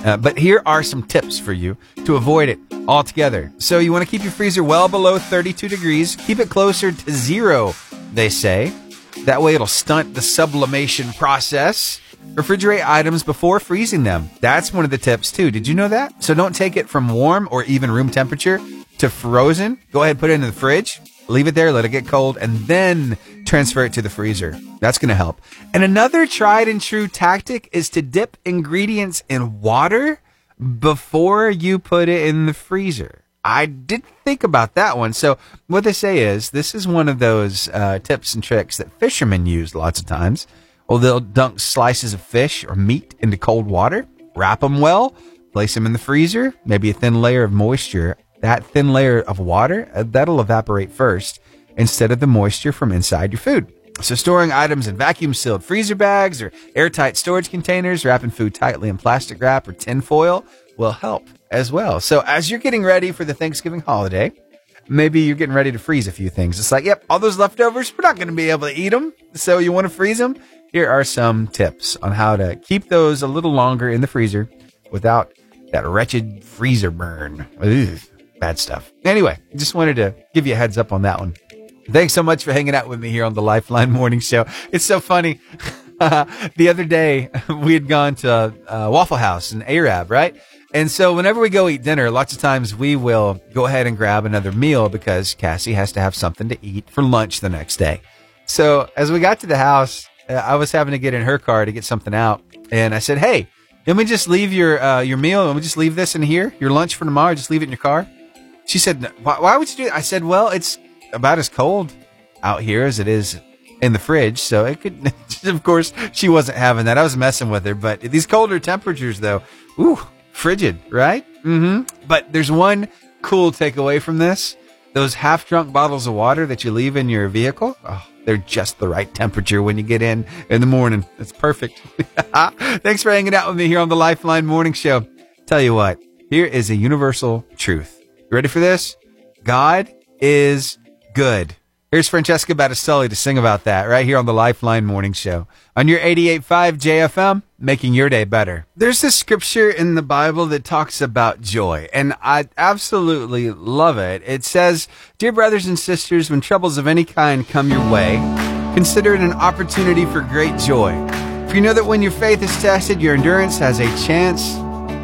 Uh, but here are some tips for you to avoid it altogether. So you want to keep your freezer well below 32 degrees. Keep it closer to zero, they say. That way it'll stunt the sublimation process. Refrigerate items before freezing them. That's one of the tips too. Did you know that? So don't take it from warm or even room temperature to frozen. Go ahead, put it in the fridge, leave it there, let it get cold, and then transfer it to the freezer. That's going to help. And another tried and true tactic is to dip ingredients in water before you put it in the freezer. I did think about that one. So what they say is this is one of those uh, tips and tricks that fishermen use lots of times. Well, they'll dunk slices of fish or meat into cold water, wrap them well, place them in the freezer, maybe a thin layer of moisture. That thin layer of water, uh, that'll evaporate first instead of the moisture from inside your food. So storing items in vacuum sealed freezer bags or airtight storage containers, wrapping food tightly in plastic wrap or tin foil will help as well. So as you're getting ready for the Thanksgiving holiday, maybe you're getting ready to freeze a few things. It's like, yep, all those leftovers, we're not going to be able to eat them. So you want to freeze them? Here are some tips on how to keep those a little longer in the freezer without that wretched freezer burn. Ugh, bad stuff. Anyway, just wanted to give you a heads up on that one. Thanks so much for hanging out with me here on the Lifeline Morning Show. It's so funny. *laughs* the other day, *laughs* we had gone to uh, Waffle House in Arab, right? And so whenever we go eat dinner, lots of times we will go ahead and grab another meal because Cassie has to have something to eat for lunch the next day. So as we got to the house, uh, I was having to get in her car to get something out. And I said, Hey, let me just leave your, uh, your meal. Let me just leave this in here, your lunch for tomorrow. Just leave it in your car. She said, why, why would you do that? I said, well, it's about as cold out here as it is in the fridge. So it could, *laughs* of course, she wasn't having that. I was messing with her, but these colder temperatures though, ooh, frigid, right? Mm-hmm. But there's one cool takeaway from this. Those half drunk bottles of water that you leave in your vehicle. Oh, they're just the right temperature when you get in in the morning. It's perfect. *laughs* Thanks for hanging out with me here on the Lifeline Morning Show. Tell you what, here is a universal truth. You ready for this? God is good. Here's Francesca Battistelli to sing about that right here on the Lifeline Morning Show on your 88.5 JFM, making your day better. There's this scripture in the Bible that talks about joy, and I absolutely love it. It says, Dear brothers and sisters, when troubles of any kind come your way, consider it an opportunity for great joy. For you know that when your faith is tested, your endurance has a chance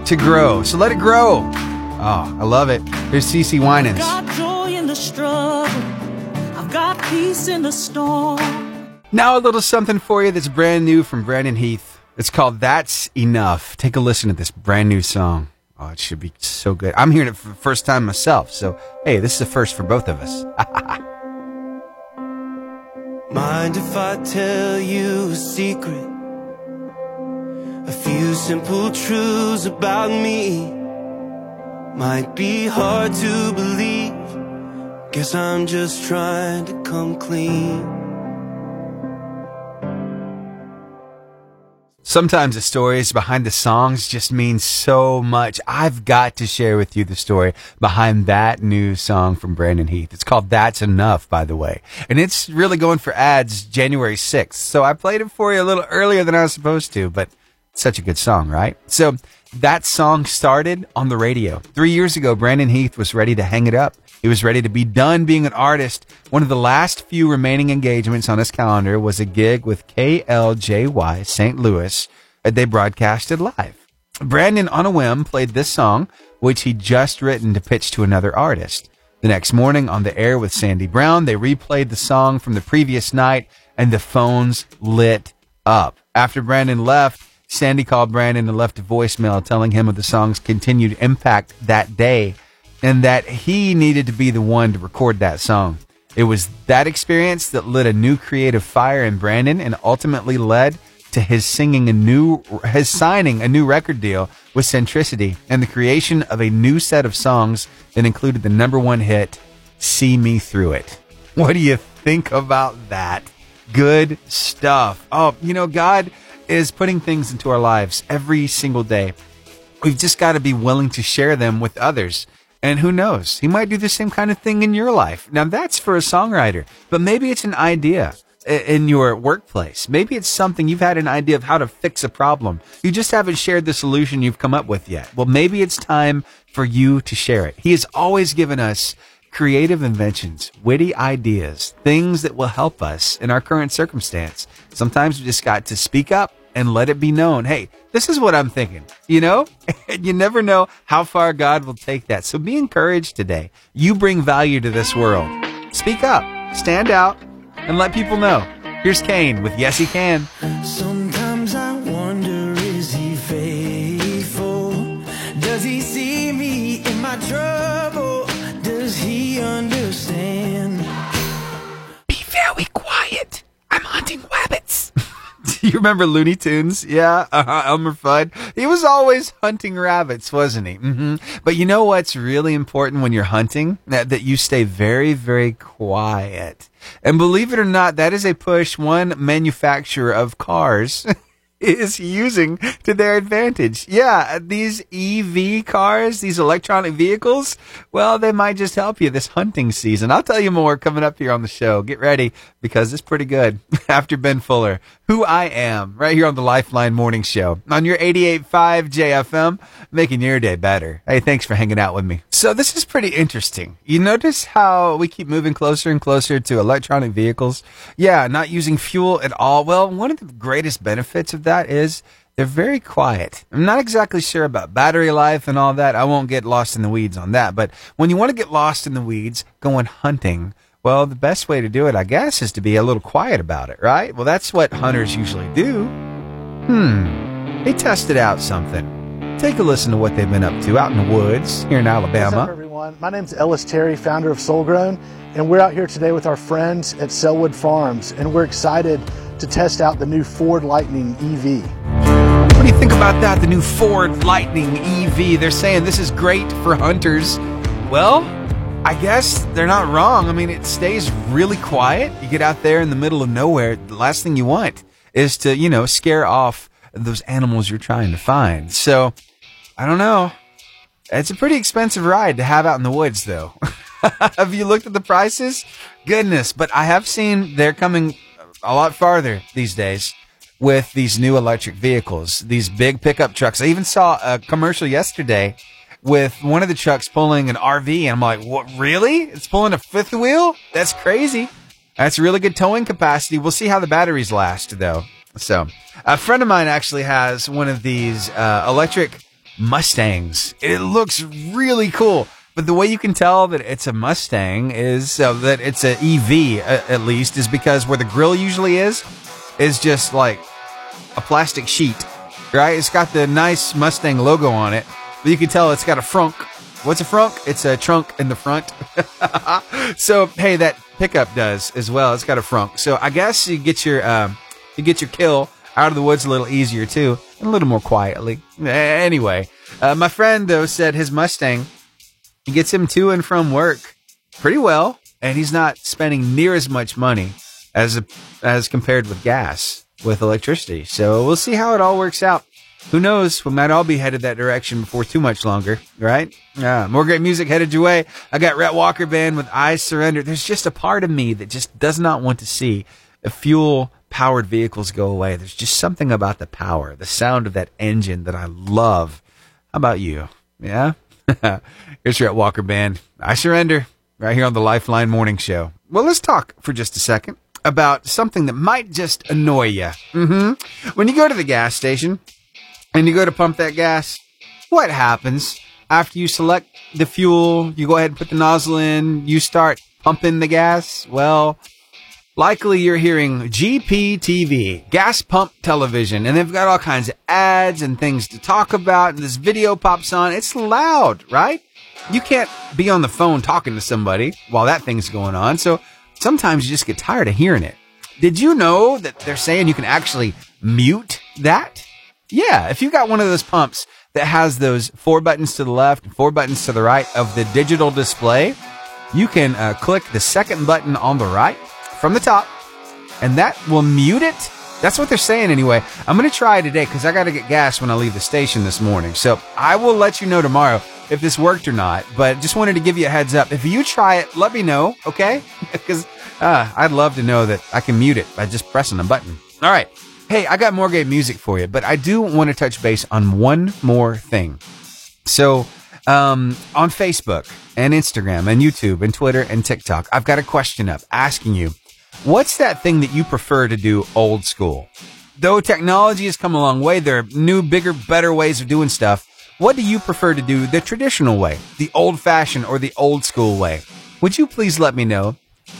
to grow. So let it grow. Oh, I love it. Here's CeCe Winans. I've got peace in the storm. Now a little something for you that's brand new from Brandon Heath. It's called That's Enough. Take a listen to this brand new song. Oh, it should be so good. I'm hearing it for the first time myself, so hey, this is a first for both of us. *laughs* Mind if I tell you a secret? A few simple truths about me might be hard to believe. Guess I'm just trying to come clean. Sometimes the stories behind the songs just mean so much. I've got to share with you the story behind that new song from Brandon Heath. It's called That's Enough, by the way. And it's really going for ads January 6th. So I played it for you a little earlier than I was supposed to, but such a good song, right? So that song started on the radio. Three years ago, Brandon Heath was ready to hang it up. He was ready to be done being an artist. One of the last few remaining engagements on his calendar was a gig with KLJY St. Louis that they broadcasted live. Brandon, on a whim, played this song, which he'd just written to pitch to another artist. The next morning, on the air with Sandy Brown, they replayed the song from the previous night, and the phones lit up. After Brandon left, Sandy called Brandon and left a voicemail telling him of the song's continued impact that day and that he needed to be the one to record that song. It was that experience that lit a new creative fire in Brandon and ultimately led to his singing a new, his signing a new record deal with Centricity and the creation of a new set of songs that included the number one hit, See Me Through It. What do you think about that? Good stuff. Oh, you know, God is putting things into our lives every single day. We've just got to be willing to share them with others. And who knows? He might do the same kind of thing in your life. Now that's for a songwriter, but maybe it's an idea in your workplace. Maybe it's something you've had an idea of how to fix a problem. You just haven't shared the solution you've come up with yet. Well, maybe it's time for you to share it. He has always given us creative inventions, witty ideas, things that will help us in our current circumstance. Sometimes we just got to speak up and let it be known. Hey, this is what I'm thinking. You know, *laughs* And you never know how far God will take that. So be encouraged today. You bring value to this world. Speak up, stand out, and let people know. Here's CAIN with Yes He Can. Sometimes I wonder, is he faithful? Does he see me in my trouble? Does he understand? Be very quiet. I'm hunting *laughs* you remember Looney Tunes? Yeah, uh-huh, Elmer Fudd. He was always hunting rabbits, wasn't he? hmm But you know what's really important when you're hunting? That, that you stay very, very quiet. And believe it or not, that is a push one manufacturer of cars *laughs* is using to their advantage. Yeah, these EV cars, these electronic vehicles, well, they might just help you this hunting season. I'll tell you more coming up here on the show. Get ready because it's pretty good. *laughs* After Ben Fuller, who I am, right here on the Lifeline Morning Show on your 88.5 JFM, making your day better. Hey, thanks for hanging out with me. So this is pretty interesting. You notice how we keep moving closer and closer to electronic vehicles? Yeah, not using fuel at all. Well, one of the greatest benefits of that is they're very quiet. I'm not exactly sure about battery life and all that. I won't get lost in the weeds on that. But when you want to get lost in the weeds, going hunting, well, the best way to do it, I guess, is to be a little quiet about it, right? Well, that's what hunters usually do. Hmm. They tested out something. Take a listen to what they've been up to out in the woods here in What's up, Alabama. everyone? My name's Ellis Terry, founder of Soulgrown, and we're out here today with our friends at Selwood Farms, and we're excited to test out the new Ford Lightning EV. What do you think about that? The new Ford Lightning EV. They're saying this is great for hunters. Well, I guess they're not wrong. I mean, it stays really quiet. You get out there in the middle of nowhere, the last thing you want is to, you know, scare off those animals you're trying to find. So, I don't know. It's a pretty expensive ride to have out in the woods, though. *laughs* have you looked at the prices? Goodness, but I have seen they're coming a lot farther these days with these new electric vehicles, these big pickup trucks. I even saw a commercial yesterday with one of the trucks pulling an RV, and I'm like, what, really? It's pulling a fifth wheel? That's crazy. That's really good towing capacity. We'll see how the batteries last, though. So, a friend of mine actually has one of these uh, electric Mustangs. It looks really cool. But the way you can tell that it's a Mustang is uh, that it's an EV, uh, at least, is because where the grill usually is, is just like a plastic sheet, right? It's got the nice Mustang logo on it, but you can tell it's got a frunk. What's a frunk? It's a trunk in the front. *laughs* so hey, that pickup does as well. It's got a frunk. So I guess you get your um, you get your kill out of the woods a little easier too, and a little more quietly. Anyway, uh, my friend though said his Mustang he gets him to and from work pretty well, and he's not spending near as much money as a, as compared with gas with electricity. So we'll see how it all works out. Who knows? We might all be headed that direction before too much longer, right? Yeah. More great music headed your way. I got Rhett Walker Band with I Surrender. There's just a part of me that just does not want to see fuel powered vehicles go away. There's just something about the power, the sound of that engine that I love. How about you? Yeah? *laughs* Here's Rhett Walker Band. I Surrender right here on the Lifeline Morning Show. Well, let's talk for just a second about something that might just annoy you. hmm When you go to the gas station and you go to pump that gas, what happens after you select the fuel? You go ahead and put the nozzle in, you start pumping the gas. Well, likely you're hearing GPTV, gas pump television, and they've got all kinds of ads and things to talk about, and this video pops on. It's loud, right? You can't be on the phone talking to somebody while that thing's going on. So sometimes you just get tired of hearing it. Did you know that they're saying you can actually mute that? Yeah, if you've got one of those pumps that has those four buttons to the left and four buttons to the right of the digital display, you can uh, click the second button on the right from the top, and that will mute it. That's what they're saying anyway. I'm going to try today because I got to get gas when I leave the station this morning. So I will let you know tomorrow if this worked or not. But just wanted to give you a heads up. If you try it, let me know, okay? *laughs* Because uh, I'd love to know that I can mute it by just pressing a button. All right. Hey, I got more great music for you, but I do want to touch base on one more thing. So, um, on Facebook and Instagram and YouTube and Twitter and TikTok, I've got a question up asking you, what's that thing that you prefer to do old school? Though technology has come a long way, there are new, bigger, better ways of doing stuff. What do you prefer to do the traditional way, the old fashioned or the old school way? Would you please let me know?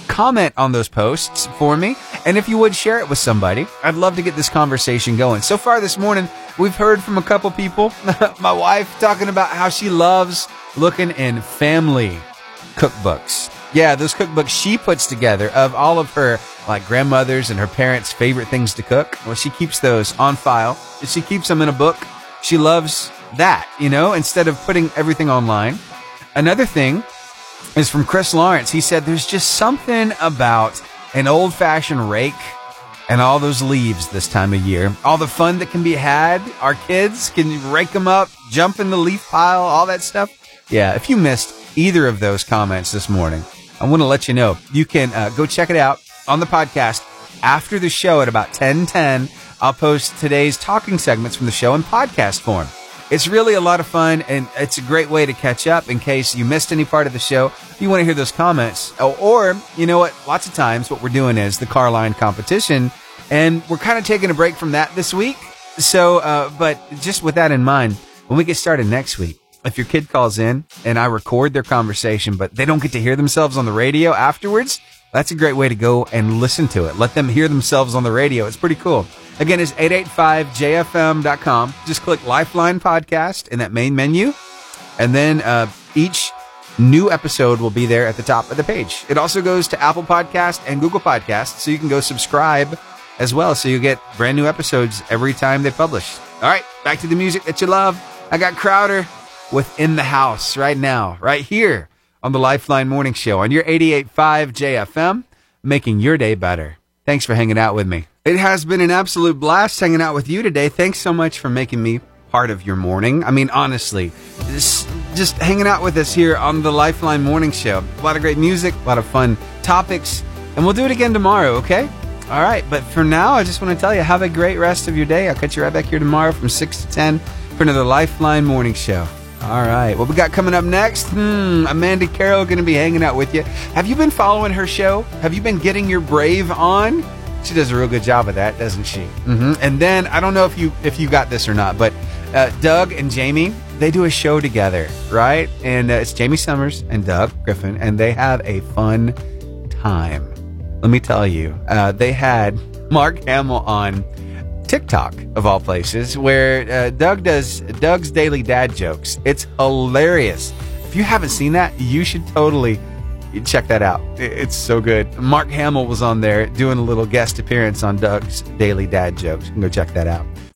Comment on those posts for me. And if you would share it with somebody, I'd love to get this conversation going. So far this morning, we've heard from a couple people. *laughs* My wife talking about how she loves looking in family cookbooks. Yeah, those cookbooks she puts together of all of her like grandmother's and her parents' favorite things to cook. Well, she keeps those on file. She keeps them in a book. She loves that, you know, instead of putting everything online. Another thing is from Chris Lawrence. He said there's just something about an old fashioned rake and all those leaves this time of year. All the fun that can be had. Our kids can rake them up, jump in the leaf pile, all that stuff. Yeah, if you missed either of those comments this morning, I want to let you know you can uh, go check it out on the podcast after the show at about 1010. I'll post today's talking segments from the show in podcast form. It's really a lot of fun and it's a great way to catch up in case you missed any part of the show. You want to hear those comments or, or you know what? Lots of times what we're doing is the car line competition and we're kind of taking a break from that this week. So, uh, but just with that in mind, when we get started next week, if your kid calls in and I record their conversation, but they don't get to hear themselves on the radio afterwards, that's a great way to go and listen to it. Let them hear themselves on the radio. It's pretty cool. Again, it's 885jfm.com. Just click Lifeline Podcast in that main menu. And then uh, each new episode will be there at the top of the page. It also goes to Apple Podcast and Google Podcast, so you can go subscribe as well. So you get brand new episodes every time they publish. All right, back to the music that you love. I got Crowder within the house right now, right here on the Lifeline Morning Show on your 88.5 JFM, making your day better. Thanks for hanging out with me. It has been an absolute blast hanging out with you today. Thanks so much for making me part of your morning. I mean, honestly, just, just hanging out with us here on the Lifeline Morning Show. A lot of great music, a lot of fun topics, and we'll do it again tomorrow, okay? All right, but for now, I just want to tell you, have a great rest of your day. I'll catch you right back here tomorrow from 6 to 10 for another Lifeline Morning Show. All right, what we got coming up next? Hmm, Amanda Carroll going to be hanging out with you. Have you been following her show? Have you been getting your brave on? She does a real good job of that, doesn't she? Mm-hmm. And then I don't know if you if you got this or not, but uh, Doug and Jamie they do a show together, right? And uh, it's Jamie Summers and Doug Griffin, and they have a fun time. Let me tell you, uh, they had Mark Hamill on TikTok of all places, where uh, Doug does Doug's daily dad jokes. It's hilarious. If you haven't seen that, you should totally check that out. It's so good. Mark Hamill was on there doing a little guest appearance on Doug's daily dad jokes. You can go check that out.